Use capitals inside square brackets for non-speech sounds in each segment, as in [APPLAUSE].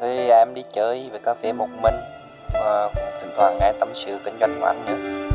Thì em đi chơi về cà phê một mình, và thỉnh thoảng nghe tâm sự kinh doanh của anh nữa.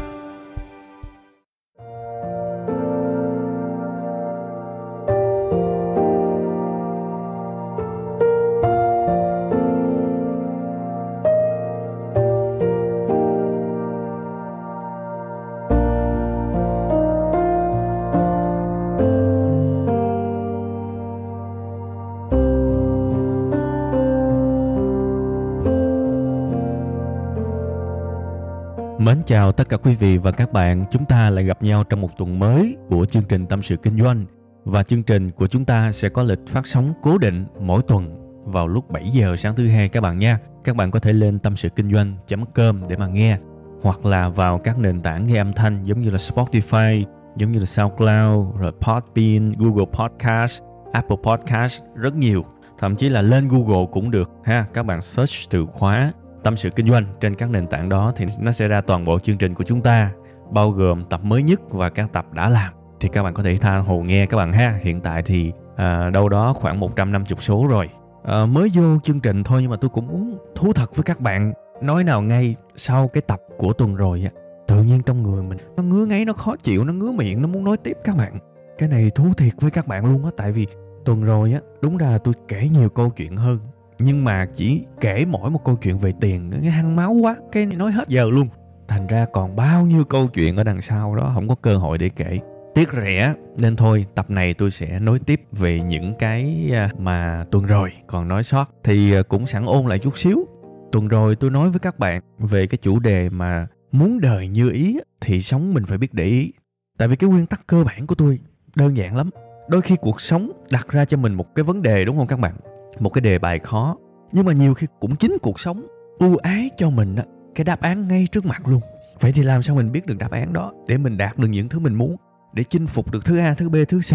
Mến chào tất cả quý vị và các bạn, chúng ta lại gặp nhau trong một tuần mới của chương trình Tâm sự Kinh doanh. Và chương trình của chúng ta sẽ có lịch phát sóng cố định mỗi tuần vào lúc 7 giờ sáng thứ hai các bạn nha. Các bạn có thể lên tâm sự kinh doanh.com để mà nghe hoặc là vào các nền tảng nghe âm thanh giống như là Spotify, giống như là SoundCloud, rồi Podbean, Google Podcast, Apple Podcast rất nhiều. Thậm chí là lên Google cũng được ha. Các bạn search từ khóa tâm sự kinh doanh trên các nền tảng đó thì nó sẽ ra toàn bộ chương trình của chúng ta bao gồm tập mới nhất và các tập đã làm. Thì các bạn có thể tha hồ nghe các bạn ha. Hiện tại thì à, đâu đó khoảng 150 số rồi. À, mới vô chương trình thôi nhưng mà tôi cũng muốn thú thật với các bạn. Nói nào ngay sau cái tập của tuần rồi á tự nhiên trong người mình nó ngứa ngáy nó khó chịu nó ngứa miệng nó muốn nói tiếp các bạn. Cái này thú thiệt với các bạn luôn á tại vì tuần rồi á đúng ra là tôi kể nhiều câu chuyện hơn nhưng mà chỉ kể mỗi một câu chuyện về tiền, cái hăng máu quá, cái nói hết giờ luôn. Thành ra còn bao nhiêu câu chuyện ở đằng sau đó không có cơ hội để kể. Tiếc rẻ, nên thôi, tập này tôi sẽ nối tiếp về những cái à, mà tuần rồi còn nói sót. Thì à, cũng sẵn ôn lại chút xíu. Tuần rồi tôi nói với các bạn về cái chủ đề mà muốn đời như ý thì sống mình phải biết để ý. Tại vì cái nguyên tắc cơ bản của tôi đơn giản lắm. Đôi khi cuộc sống đặt ra cho mình một cái vấn đề, đúng không các bạn? Một cái đề bài khó, nhưng mà nhiều khi cũng chính cuộc sống ưu ái cho mình á, cái đáp án ngay trước mặt luôn. Vậy thì làm sao mình biết được đáp án đó để mình đạt được những thứ mình muốn, để chinh phục được thứ a, thứ b, thứ c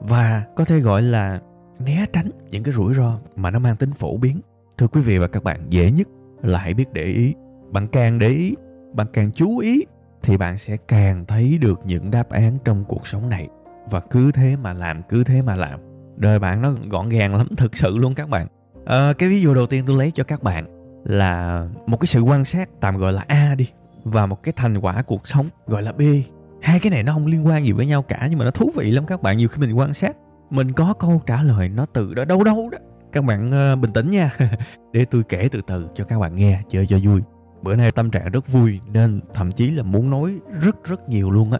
và có thể gọi là né tránh những cái rủi ro mà nó mang tính phổ biến? Thưa quý vị và các bạn, dễ nhất là hãy biết để ý. Bạn càng để ý, bạn càng chú ý thì bạn sẽ càng thấy được những đáp án trong cuộc sống này. Và cứ thế mà làm, cứ thế mà làm đời bạn nó gọn gàng lắm thực sự luôn các bạn. À, cái ví dụ đầu tiên tôi lấy cho các bạn là một cái sự quan sát tạm gọi là a đi và một cái thành quả cuộc sống gọi là b. Hai cái này nó không liên quan gì với nhau cả nhưng mà nó thú vị lắm các bạn nhiều khi mình quan sát mình có câu trả lời nó từ đó đâu đâu đó. Các bạn uh, bình tĩnh nha. [LAUGHS] Để tôi kể từ từ cho các bạn nghe chơi cho vui. Bữa nay tâm trạng rất vui nên thậm chí là muốn nói rất rất nhiều luôn á.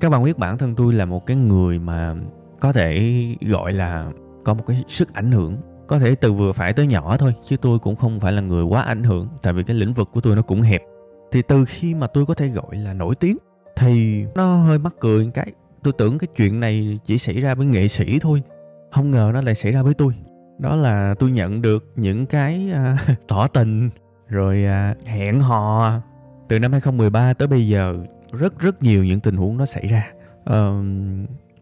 Các bạn biết bản thân tôi là một cái người mà có thể gọi là có một cái sức ảnh hưởng có thể từ vừa phải tới nhỏ thôi chứ tôi cũng không phải là người quá ảnh hưởng tại vì cái lĩnh vực của tôi nó cũng hẹp. Thì từ khi mà tôi có thể gọi là nổi tiếng thì nó hơi mắc cười một cái. Tôi tưởng cái chuyện này chỉ xảy ra với nghệ sĩ thôi không ngờ nó lại xảy ra với tôi. Đó là tôi nhận được những cái à, [LAUGHS] tỏ tình rồi à, hẹn hò. Từ năm 2013 tới bây giờ rất rất nhiều những tình huống nó xảy ra. Uh,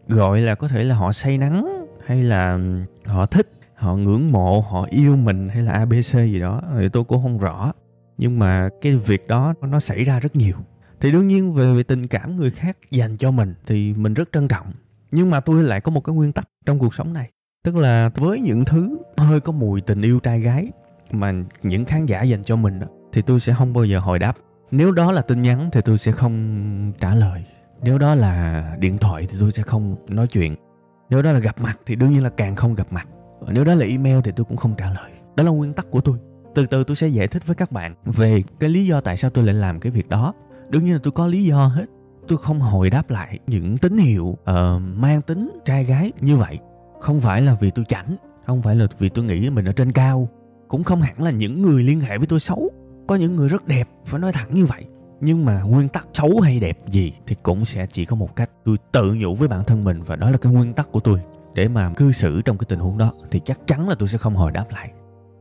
gọi là có thể là họ say nắng hay là họ thích họ ngưỡng mộ họ yêu mình hay là abc gì đó thì tôi cũng không rõ. Nhưng mà cái việc đó nó xảy ra rất nhiều. Thì đương nhiên về, về tình cảm người khác dành cho mình thì mình rất trân trọng. Nhưng mà tôi lại có một cái nguyên tắc trong cuộc sống này. Tức là với những thứ hơi có mùi tình yêu trai gái mà những khán giả dành cho mình đó thì tôi sẽ không bao giờ hồi đáp. Nếu đó là tin nhắn thì tôi sẽ không trả lời nếu đó là điện thoại thì tôi sẽ không nói chuyện. Nếu đó là gặp mặt thì đương nhiên là càng không gặp mặt. Nếu đó là email thì tôi cũng không trả lời. Đó là nguyên tắc của tôi. Từ từ tôi sẽ giải thích với các bạn về cái lý do tại sao tôi lại làm cái việc đó. Đương nhiên là tôi có lý do hết. Tôi không hồi đáp lại những tín hiệu uh, mang tính trai gái như vậy. Không phải là vì tôi chảnh không phải là vì tôi nghĩ mình ở trên cao. Cũng không hẳn là những người liên hệ với tôi xấu. Có những người rất đẹp phải nói thẳng như vậy nhưng mà nguyên tắc xấu hay đẹp gì thì cũng sẽ chỉ có một cách. Tôi tự nhủ với bản thân mình và đó là cái nguyên tắc của tôi. Để mà cư xử trong cái tình huống đó thì chắc chắn là tôi sẽ không hồi đáp lại.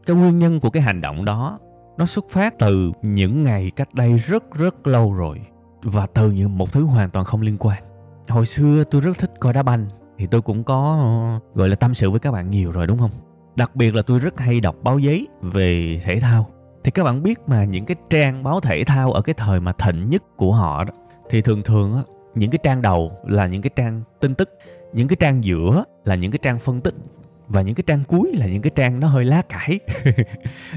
Cái nguyên nhân của cái hành động đó, nó xuất phát từ những ngày cách đây rất rất lâu rồi và từ những một thứ hoàn toàn không liên quan. Hồi xưa tôi rất thích coi đá banh thì tôi cũng có, gọi là, tâm sự với các bạn nhiều rồi, đúng không? Đặc biệt là tôi rất hay đọc báo giấy về thể thao thì các bạn biết mà, những cái trang báo thể thao ở cái thời mà thịnh nhất của họ đó, thì thường thường á, những cái trang đầu là những cái trang tin tức, những cái trang giữa là những cái trang phân tích, và những cái trang cuối là những cái trang nó hơi lá cải. [LAUGHS]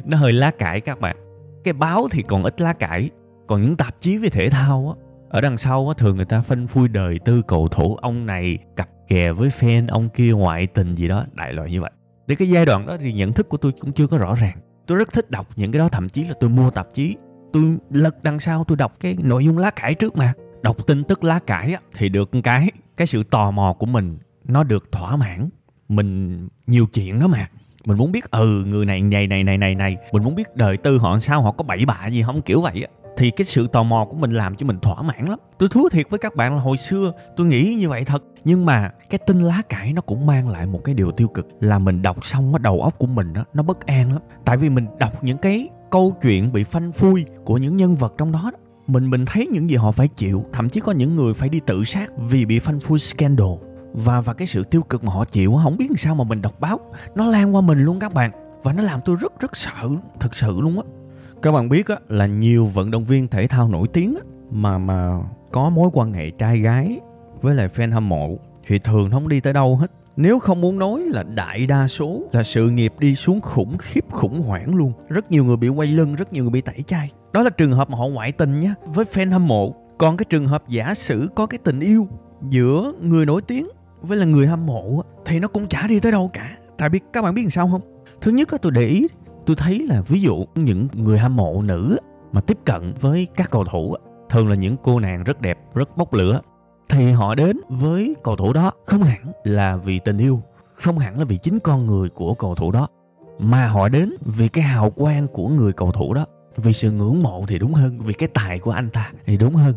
Nó hơi lá cải các bạn. Cái báo thì còn ít lá cải, còn những tạp chí về thể thao á, ở đằng sau á, thường người ta phân phui đời tư cầu thủ ông này, cặp kè với fan ông kia, ngoại tình gì đó, đại loại như vậy. Đến cái giai đoạn đó thì nhận thức của tôi cũng chưa có rõ ràng tôi rất thích đọc những cái đó thậm chí là tôi mua tạp chí. Tôi lật đằng sau tôi đọc cái nội dung lá cải trước mà. Đọc tin tức lá cải á, thì được cái cái sự tò mò của mình nó được thỏa mãn. Mình nhiều chuyện đó mà. Mình muốn biết ừ người này này này này này này. Mình muốn biết đời tư họ sao họ có bậy bạ gì không? Kiểu vậy á thì cái sự tò mò của mình làm cho mình thỏa mãn lắm. Tôi thú thiệt với các bạn là hồi xưa tôi nghĩ như vậy thật. Nhưng mà cái tin lá cải nó cũng mang lại một cái điều tiêu cực là mình đọc xong cái đầu óc của mình đó, nó bất an lắm. Tại vì mình đọc những cái câu chuyện bị phanh phui của những nhân vật trong đó, đó mình mình thấy những gì họ phải chịu. Thậm chí có những người phải đi tự sát vì bị phanh phui scandal. Và và cái sự tiêu cực mà họ chịu không biết làm sao mà mình đọc báo. Nó lan qua mình luôn các bạn. Và nó làm tôi rất rất sợ thực sự luôn á các bạn biết á là nhiều vận động viên thể thao nổi tiếng á, mà mà có mối quan hệ trai gái với lại fan hâm mộ thì thường không đi tới đâu hết. Nếu không muốn nói là đại đa số là sự nghiệp đi xuống khủng khiếp khủng hoảng luôn. Rất nhiều người bị quay lưng rất nhiều người bị tẩy chay. Đó là trường hợp mà họ ngoại tình nhá với fan hâm mộ. Còn cái trường hợp giả sử có cái tình yêu giữa người nổi tiếng với là người hâm mộ thì nó cũng chả đi tới đâu cả. Tại vì các bạn biết làm sao không? Thứ nhất tôi để ý tôi thấy là ví dụ những người hâm mộ nữ mà tiếp cận với các cầu thủ, thường là những cô nàng rất đẹp, rất bốc lửa, thì họ đến với cầu thủ đó không hẳn là vì tình yêu, không hẳn là vì chính con người của cầu thủ đó, mà họ đến vì cái hào quang của người cầu thủ đó, vì sự ngưỡng mộ thì đúng hơn, vì cái tài của anh ta thì đúng hơn.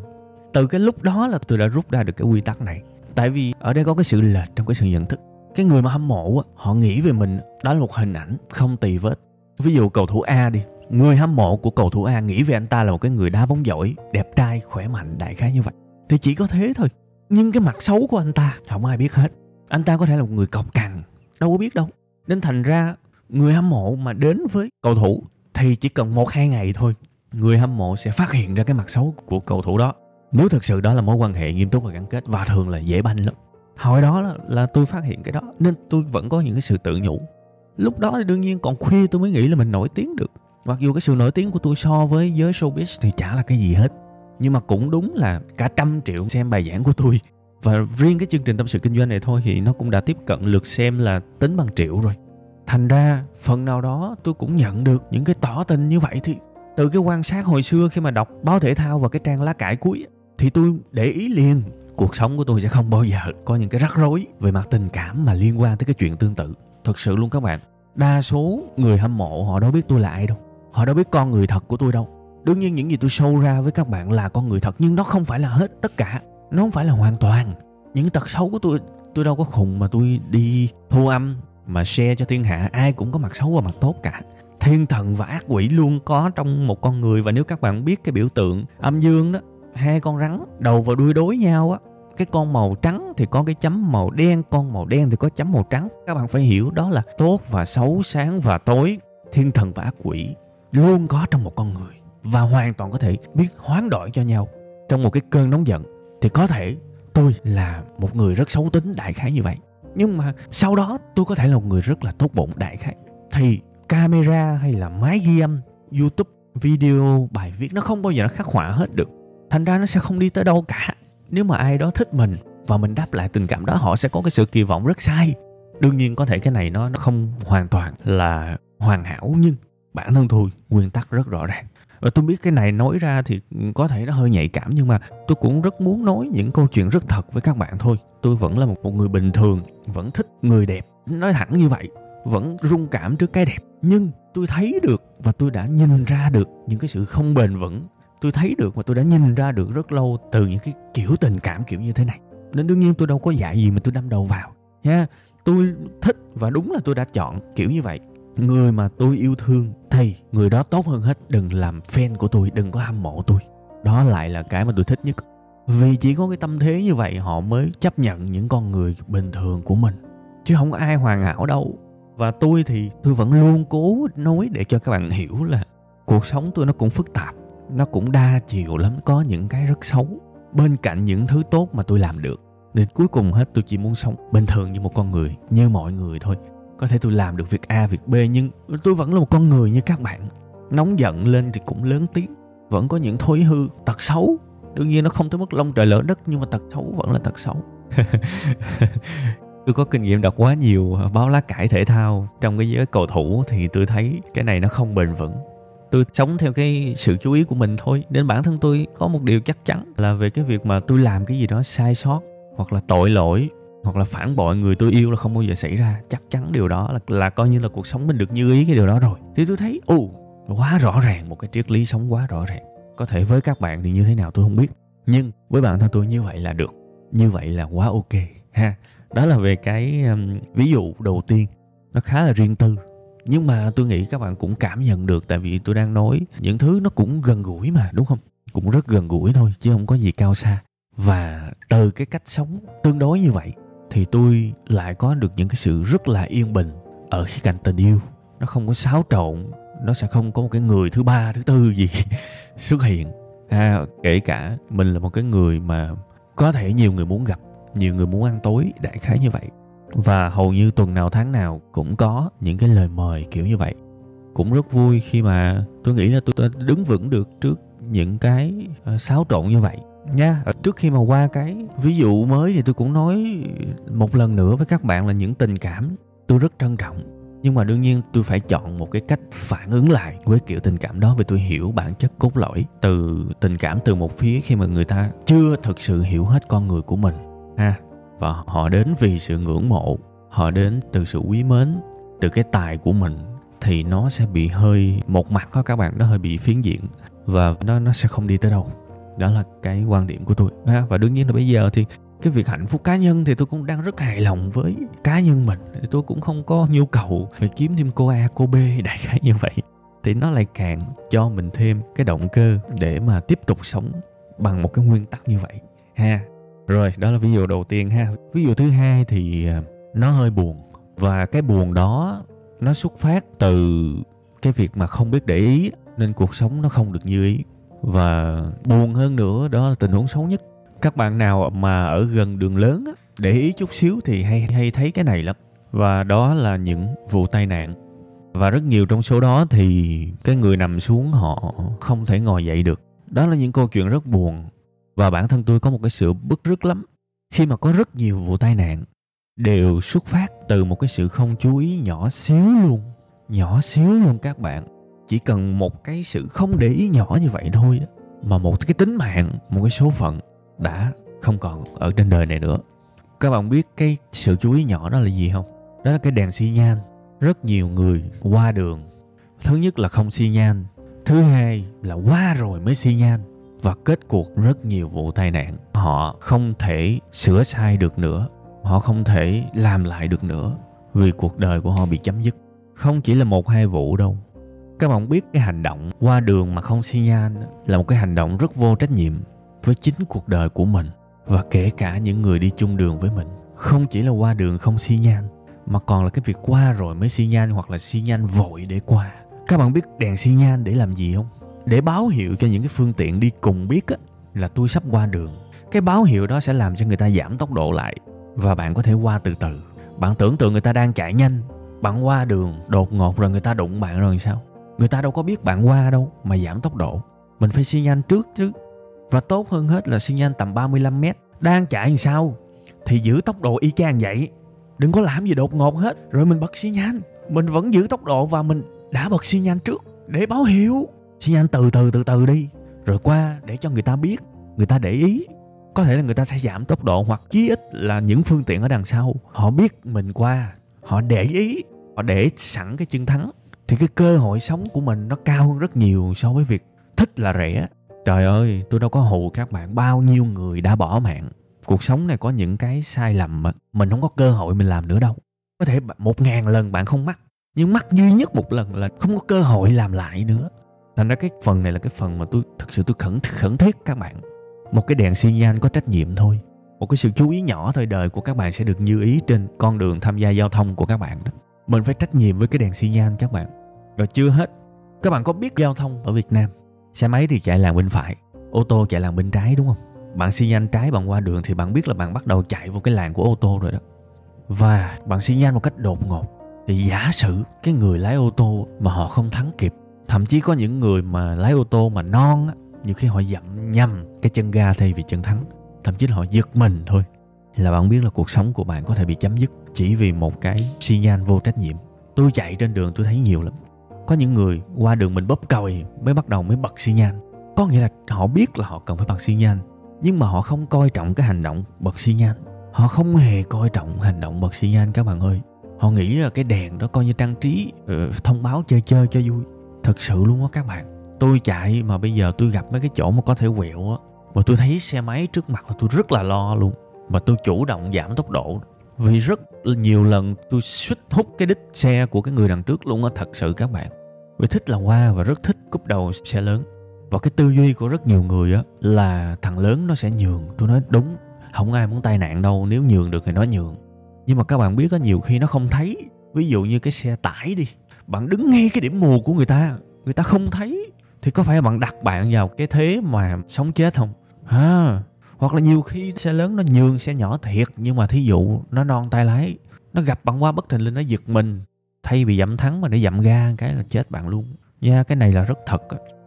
Từ cái lúc đó là tôi đã rút ra được cái quy tắc này. Tại vì ở đây có cái sự lệch trong cái sự nhận thức. Cái người mà hâm mộ họ nghĩ về mình, đó là một hình ảnh không tì vết ví dụ cầu thủ A đi. Người hâm mộ của cầu thủ A nghĩ về anh ta là một cái người đá bóng giỏi đẹp trai khỏe mạnh đại khái như vậy. Thì chỉ có thế thôi. Nhưng cái mặt xấu của anh ta không ai biết hết. Anh ta có thể là một người cọc cằn đâu có biết đâu. Nên thành ra người hâm mộ mà đến với cầu thủ thì chỉ cần một hai ngày thôi người hâm mộ sẽ phát hiện ra cái mặt xấu của cầu thủ đó. Nếu thực sự đó là mối quan hệ nghiêm túc và gắn kết và thường là dễ banh lắm. Hồi đó là, là tôi phát hiện cái đó nên tôi vẫn có những cái sự tự nhủ lúc đó thì đương nhiên còn khuya tôi mới nghĩ là mình nổi tiếng được. Mặc dù cái sự nổi tiếng của tôi so với giới showbiz thì chả là cái gì hết. Nhưng mà cũng đúng là cả trăm triệu xem bài giảng của tôi. Và riêng cái chương trình tâm sự kinh doanh này thôi thì nó cũng đã tiếp cận lượt xem là tính bằng triệu rồi. Thành ra, phần nào đó tôi cũng nhận được những cái tỏ tình như vậy thì từ cái quan sát hồi xưa khi mà đọc báo thể thao và cái trang lá cải cuối thì tôi để ý liền, cuộc sống của tôi sẽ không bao giờ có những cái rắc rối về mặt tình cảm mà liên quan tới cái chuyện tương tự thực sự luôn các bạn. Đa số người hâm mộ họ đâu biết tôi là ai đâu. Họ đâu biết con người thật của tôi đâu. Đương nhiên những gì tôi show ra với các bạn là con người thật, nhưng nó không phải là hết tất cả. Nó không phải là hoàn toàn. Những tật xấu của tôi tôi đâu có khùng mà tôi đi thu âm, mà share cho thiên hạ. Ai cũng có mặt xấu và mặt tốt cả. Thiên thần và ác quỷ luôn có trong một con người. Và nếu các bạn biết cái biểu tượng âm dương đó, hai con rắn đầu và đuôi đối nhau á cái con màu trắng thì có cái chấm màu đen, con màu đen thì có chấm màu trắng. Các bạn phải hiểu đó là tốt và xấu, sáng và tối. Thiên thần và ác quỷ luôn có trong một con người và hoàn toàn có thể biết hoán đổi cho nhau. Trong một cái cơn nóng giận thì có thể tôi là một người rất xấu tính, đại khái như vậy. Nhưng mà sau đó tôi có thể là một người rất là tốt bụng, đại khái. Thì camera hay là máy ghi âm, youtube video, bài viết nó không bao giờ nó khắc họa hết được. Thành ra nó sẽ không đi tới đâu cả nếu mà ai đó thích mình và mình đáp lại tình cảm đó họ sẽ có cái sự kỳ vọng rất sai. Đương nhiên có thể cái này nó nó không hoàn toàn là hoàn hảo nhưng bản thân tôi nguyên tắc rất rõ ràng. Và tôi biết cái này nói ra thì có thể nó hơi nhạy cảm nhưng mà tôi cũng rất muốn nói những câu chuyện rất thật với các bạn thôi. Tôi vẫn là một, một người bình thường vẫn thích người đẹp. Nói thẳng như vậy vẫn rung cảm trước cái đẹp. Nhưng tôi thấy được và tôi đã nhìn ra được những cái sự không bền vững tôi thấy được và tôi đã nhìn ra được rất lâu từ những cái kiểu tình cảm kiểu như thế này. Nên đương nhiên tôi đâu có dạy gì mà tôi đâm đầu vào. Nha, tôi thích và đúng là tôi đã chọn kiểu như vậy. Người mà tôi yêu thương thì người đó tốt hơn hết. Đừng làm fan của tôi, đừng có hâm mộ tôi. Đó lại là cái mà tôi thích nhất. Vì chỉ có cái tâm thế như vậy họ mới chấp nhận những con người bình thường của mình. Chứ không có ai hoàn hảo đâu. Và tôi thì tôi vẫn luôn cố nói để cho các bạn hiểu là cuộc sống tôi nó cũng phức tạp nó cũng đa chiều lắm, có những cái rất xấu. Bên cạnh những thứ tốt mà tôi làm được, thì cuối cùng hết tôi chỉ muốn sống bình thường như một con người, như mọi người thôi. Có thể tôi làm được việc a, việc b, nhưng tôi vẫn là một con người như các bạn. Nóng giận lên thì cũng lớn tiếng. Vẫn có những thói hư, tật xấu. Đương nhiên nó không tới mức lông trời lỡ đất, nhưng mà tật xấu vẫn là tật xấu. [LAUGHS] Tôi có kinh nghiệm đọc quá nhiều à, báo lá cải thể thao. Trong cái giới cầu thủ thì tôi thấy cái này nó không bền vững tôi sống theo cái sự chú ý của mình thôi. Đến bản thân tôi có một điều chắc chắn là về cái việc mà tôi làm cái gì đó sai sót hoặc là tội lỗi hoặc là phản bội người tôi yêu là không bao giờ xảy ra. Chắc chắn điều đó là là coi như là cuộc sống mình được như ý cái điều đó rồi. Thì tôi thấy ồ quá rõ ràng một cái triết lý sống quá rõ ràng. Có thể với các bạn thì như thế nào tôi không biết. Nhưng với bản thân tôi như vậy là được. Như vậy là quá ok ha. Đó là về cái um, ví dụ đầu tiên. Nó khá là riêng tư nhưng mà tôi nghĩ các bạn cũng cảm nhận được tại vì tôi đang nói những thứ nó cũng gần gũi mà đúng không? Cũng rất gần gũi thôi chứ không có gì cao xa. Và từ cái cách sống tương đối như vậy thì tôi lại có được những cái sự rất là yên bình ở khía cạnh tình yêu. Nó không có xáo trộn nó sẽ không có một cái người thứ ba thứ tư gì [LAUGHS] xuất hiện. À, kể cả mình là một cái người mà có thể nhiều người muốn gặp nhiều người muốn ăn tối đại khái như vậy và hầu như tuần nào tháng nào cũng có những cái lời mời kiểu như vậy. Cũng rất vui khi mà tôi nghĩ là tôi đã đứng vững được trước những cái ờ, xáo trộn như vậy. Nha ờ, trước khi mà qua cái ví dụ mới thì tôi cũng nói một lần nữa với các bạn là những tình cảm tôi rất trân trọng. Nhưng mà đương nhiên tôi phải chọn một cái cách phản ứng lại với kiểu tình cảm đó, vì tôi hiểu bản chất cốt lõi từ tình cảm từ một phía khi mà người ta chưa thực sự hiểu hết con người của mình. Ha và họ đến vì sự ngưỡng mộ, họ đến từ sự quý mến, từ cái tài của mình, thì nó sẽ bị hơi, một mặt đó các bạn, nó hơi bị phiến diện và nó nó sẽ không đi tới đâu. Đó là cái quan điểm của tôi. Ha, và đương nhiên là bây giờ thì cái việc hạnh phúc cá nhân thì tôi cũng đang rất hài lòng với cá nhân mình. Tôi cũng không có nhu cầu phải kiếm thêm cô A, cô B, đại khái như vậy. Thì nó lại càng cho mình thêm cái động cơ để mà tiếp tục sống bằng một cái nguyên tắc như vậy. Ha rồi đó là ví dụ đầu tiên ha. Ví dụ thứ hai thì à, nó hơi buồn. Và cái buồn đó nó xuất phát từ cái việc mà không biết để ý nên cuộc sống nó không được như ý. Và buồn hơn nữa đó là tình huống xấu nhất. Các bạn nào mà ở gần đường lớn á, để ý chút xíu thì hay hay thấy cái này lắm. Và đó là những vụ tai nạn. Và rất nhiều trong số đó thì cái người nằm xuống họ không thể ngồi dậy được. Đó là những câu chuyện rất buồn và bản thân tôi có một cái sự bức rứt lắm. Khi mà có rất nhiều vụ tai nạn, đều xuất phát từ một cái sự không chú ý nhỏ xíu luôn. Nhỏ xíu luôn các bạn. Chỉ cần một cái sự không để ý nhỏ như vậy thôi mà một cái tính mạng, một cái số phận đã không còn ở trên đời này nữa. Các bạn biết cái sự chú ý nhỏ đó là gì không? Đó là cái đèn xi nhan. Rất nhiều người qua đường. Thứ nhất là không xi nhan. Thứ hai là qua rồi mới xi nhan và kết cuộc rất nhiều vụ tai nạn. Họ không thể sửa sai được nữa. Họ không thể làm lại được nữa vì cuộc đời của họ bị chấm dứt. Không chỉ là một hai vụ đâu. Các bạn biết cái hành động qua đường mà không xi nhan là một cái hành động rất vô trách nhiệm với chính cuộc đời của mình và kể cả những người đi chung đường với mình. Không chỉ là qua đường không xi nhan, mà còn là cái việc qua rồi mới xi nhan hoặc là xi nhan vội để qua. Các bạn biết đèn xi nhan để làm gì không? Để báo hiệu cho những cái phương tiện đi cùng biết á, là tôi sắp qua đường. Cái báo hiệu đó sẽ làm cho người ta giảm tốc độ lại và bạn có thể qua từ từ. Bạn tưởng tượng người ta đang chạy nhanh bạn qua đường đột ngột rồi người ta đụng bạn rồi sao? Người ta đâu có biết bạn qua đâu mà giảm tốc độ. Mình phải xi nhan trước chứ. Và tốt hơn hết là xi nhan tầm 35 mét. Đang chạy làm sao? Thì giữ tốc độ y chang vậy. Đừng có làm gì đột ngột hết. Rồi mình bật xi nhan mình vẫn giữ tốc độ và mình đã bật xi nhan trước để báo hiệu xin anh từ từ từ từ đi. Rồi qua để cho người ta biết, người ta để ý. Có thể là người ta sẽ giảm tốc độ hoặc chí ít là những phương tiện ở đằng sau. Họ biết mình qua, họ để ý, họ để sẵn cái chân thắng. Thì cái cơ hội sống của mình nó cao hơn rất nhiều so với việc thích là rẻ. Trời ơi, tôi đâu có hù các bạn bao nhiêu người đã bỏ mạng. Cuộc sống này có những cái sai lầm mà mình không có cơ hội mình làm nữa đâu. Có thể một ngàn lần bạn không mắc, nhưng mắc duy nhất một lần là không có cơ hội làm lại nữa thành ra cái phần này là cái phần mà tôi thực sự tôi khẩn khẩn thiết các bạn. Một cái đèn xi nhan có trách nhiệm thôi. Một cái sự chú ý nhỏ thôi đời của các bạn sẽ được như ý trên con đường tham gia giao thông của các bạn đó. Mình phải trách nhiệm với cái đèn xi nhan các bạn. Rồi chưa hết, các bạn có biết giao thông ở việt nam? Xe máy thì chạy làng bên phải, ô tô chạy làng bên trái đúng không? Bạn xi nhan trái, bạn qua đường thì bạn biết là bạn bắt đầu chạy vào cái làng của ô tô rồi đó. Và bạn xi nhan một cách đột ngột. Thì giả sử cái người lái ô tô mà họ không thắng kịp thậm chí có những người mà lái ô tô mà non á nhiều khi họ dậm nhầm cái chân ga thay vì chân thắng. Thậm chí là họ giật mình thôi. Là bạn biết là cuộc sống của bạn có thể bị chấm dứt chỉ vì một cái xi nhan vô trách nhiệm. Tôi chạy trên đường tôi thấy nhiều lắm. Có những người qua đường mình bóp còi mới bắt đầu mới bật xi nhan. Có nghĩa là họ biết là họ cần phải bật xi nhan nhưng mà họ không coi trọng cái hành động bật xi nhan. Họ không hề coi trọng hành động bật xi nhan các bạn ơi. Họ nghĩ là cái đèn đó coi như trang trí uh, thông báo chơi chơi cho vui thật sự luôn á các bạn. Tôi chạy mà bây giờ tôi gặp mấy cái chỗ mà có thể quẹo á, mà tôi thấy xe máy trước mặt là tôi rất là lo luôn, mà tôi chủ động giảm tốc độ. Vì rất nhiều lần tôi suýt hút cái đít xe của cái người đằng trước luôn á, thật sự các bạn. Vì thích là qua và rất thích cúp đầu xe lớn. Và cái tư duy của rất nhiều người á, là thằng lớn nó sẽ nhường. Tôi nói, đúng không ai muốn tai nạn đâu, nếu nhường được thì nó nhường. Nhưng mà các bạn biết có nhiều khi nó không thấy. Ví dụ như cái xe tải đi bạn đứng ngay cái điểm mù của người ta người ta không thấy thì có phải bạn đặt bạn vào cái thế mà sống chết không? À, hoặc là nhiều khi xe lớn nó nhường xe nhỏ thiệt nhưng mà thí dụ nó non tay lái nó gặp bạn qua bất thình lình nó giật mình thay vì dậm thắng mà để dậm ga cái là chết bạn luôn. Nha cái này là rất thật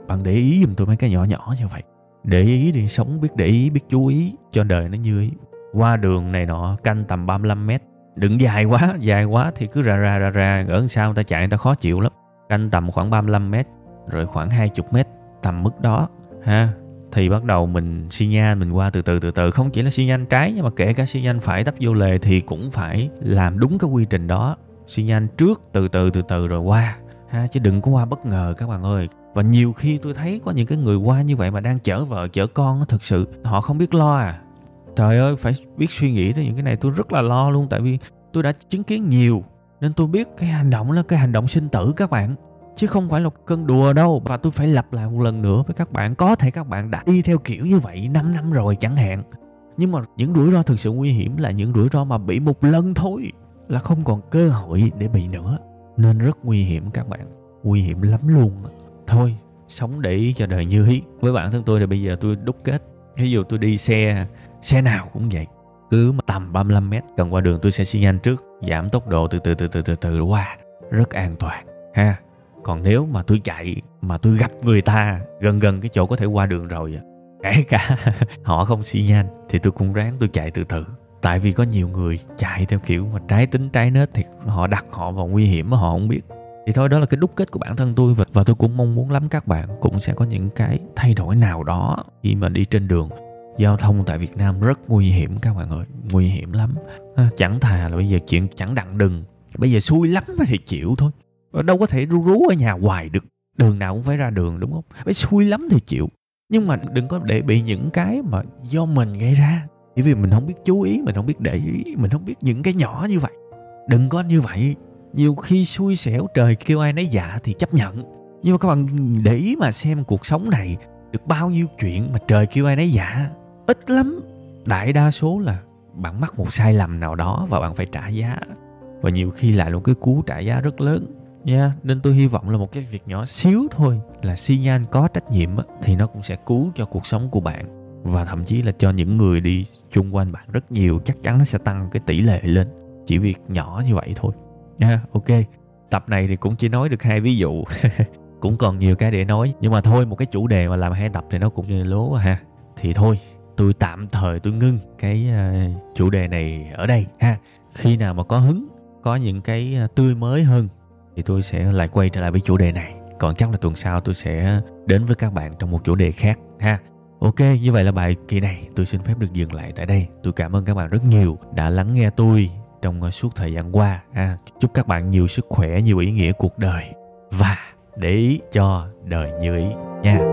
bạn để ý giùm tôi mấy cái nhỏ nhỏ như vậy. Để ý đi sống biết để ý biết chú ý cho đời nó như ý. Qua đường này nọ canh tầm 35 mét đừng dài quá dài quá thì cứ ra ra ra ra. Ở sao, người ta chạy người ta khó chịu lắm. Canh tầm khoảng 35 mét, rồi khoảng 20 mét, tầm mức đó, ha. Thì bắt đầu mình xi nhan mình qua từ từ từ từ. Không chỉ là xi nhan trái nhưng mà kể cả xi nhan phải tấp vô lề thì cũng phải làm đúng cái quy trình đó. Xi nhan trước, từ từ từ từ rồi qua, ha. Chứ đừng có qua bất ngờ các bạn ơi. Và nhiều khi tôi thấy có những cái người qua như vậy mà đang chở vợ, chở con thực sự họ không biết lo à. Trời ơi, phải biết suy nghĩ tới những cái này, tôi rất là lo luôn. Tại vì tôi đã chứng kiến nhiều, nên tôi biết cái hành động là cái hành động sinh tử các bạn. Chứ không phải là cơn đùa đâu, và tôi phải lặp lại một lần nữa với các bạn. Có thể các bạn đã đi theo kiểu như vậy 5 năm rồi chẳng hạn. Nhưng mà những rủi ro thực sự nguy hiểm là những rủi ro mà bị một lần thôi, là không còn cơ hội để bị nữa. Nên rất nguy hiểm các bạn. Nguy hiểm lắm luôn. Thôi, sống để ý cho đời như ý. Với bản thân tôi thì bây giờ tôi đúc kết. Ví dụ tôi đi xe xe nào cũng vậy cứ tầm 35 mét cần qua đường tôi sẽ xi nhanh trước giảm tốc độ từ từ từ từ từ từ qua. Rất an toàn ha. Còn nếu mà tôi chạy mà tôi gặp người ta gần gần cái chỗ có thể qua đường rồi kể cả [LAUGHS] họ không xi nhanh thì tôi cũng ráng tôi chạy từ từ. Tại vì có nhiều người chạy theo kiểu mà trái tính trái nết thì họ đặt họ vào nguy hiểm mà họ không biết. Thì thôi đó là cái đúc kết của bản thân tôi và, và tôi cũng mong muốn lắm các bạn cũng sẽ có những cái thay đổi nào đó khi mà đi trên đường giao thông tại Việt Nam rất nguy hiểm các bạn ơi, nguy hiểm lắm. À, chẳng thà là bây giờ chuyện chẳng đặng đừng, bây giờ xui lắm thì chịu thôi. Đâu có thể rú rú ở nhà hoài được, đường nào cũng phải ra đường đúng không? Bây xui lắm thì chịu. Nhưng mà đừng có để bị những cái mà do mình gây ra. Chỉ vì mình không biết chú ý, mình không biết để ý, mình không biết những cái nhỏ như vậy. Đừng có như vậy. Nhiều khi xui xẻo trời kêu ai nấy dạ thì chấp nhận. Nhưng mà các bạn để ý mà xem cuộc sống này được bao nhiêu chuyện mà trời kêu ai nấy dạ ít lắm. Đại đa số là bạn mắc một sai lầm nào đó và bạn phải trả giá. Và nhiều khi lại một cái cú trả giá rất lớn. Nha yeah. nên tôi hy vọng là một cái việc nhỏ xíu thôi là xi nhan có trách nhiệm thì nó cũng sẽ cứu cho cuộc sống của bạn. Và thậm chí là cho những người đi chung quanh bạn rất nhiều chắc chắn nó sẽ tăng cái tỷ lệ lên. Chỉ việc nhỏ như vậy thôi. Nha yeah, ok. Tập này thì cũng chỉ nói được hai ví dụ. [LAUGHS] Cũng còn nhiều cái để nói. Nhưng mà thôi một cái chủ đề mà làm hai tập thì nó cũng như lố ha. Thì thôi tôi tạm thời tôi ngưng cái uh, chủ đề này ở đây ha khi nào mà có hứng có những cái ờ, tươi mới hơn thì tôi sẽ lại quay trở lại với chủ đề này còn chắc là tuần sau tôi sẽ đến với các bạn trong một chủ đề khác ha Ok, như vậy là bài kỳ này tôi xin phép được dừng lại tại đây. Tôi cảm ơn các bạn rất nhiều đã lắng nghe tôi trong ờ, suốt thời gian qua. ha. chúc các bạn nhiều sức khỏe, nhiều ý nghĩa cuộc đời và để ý cho đời như ý nha. yeah.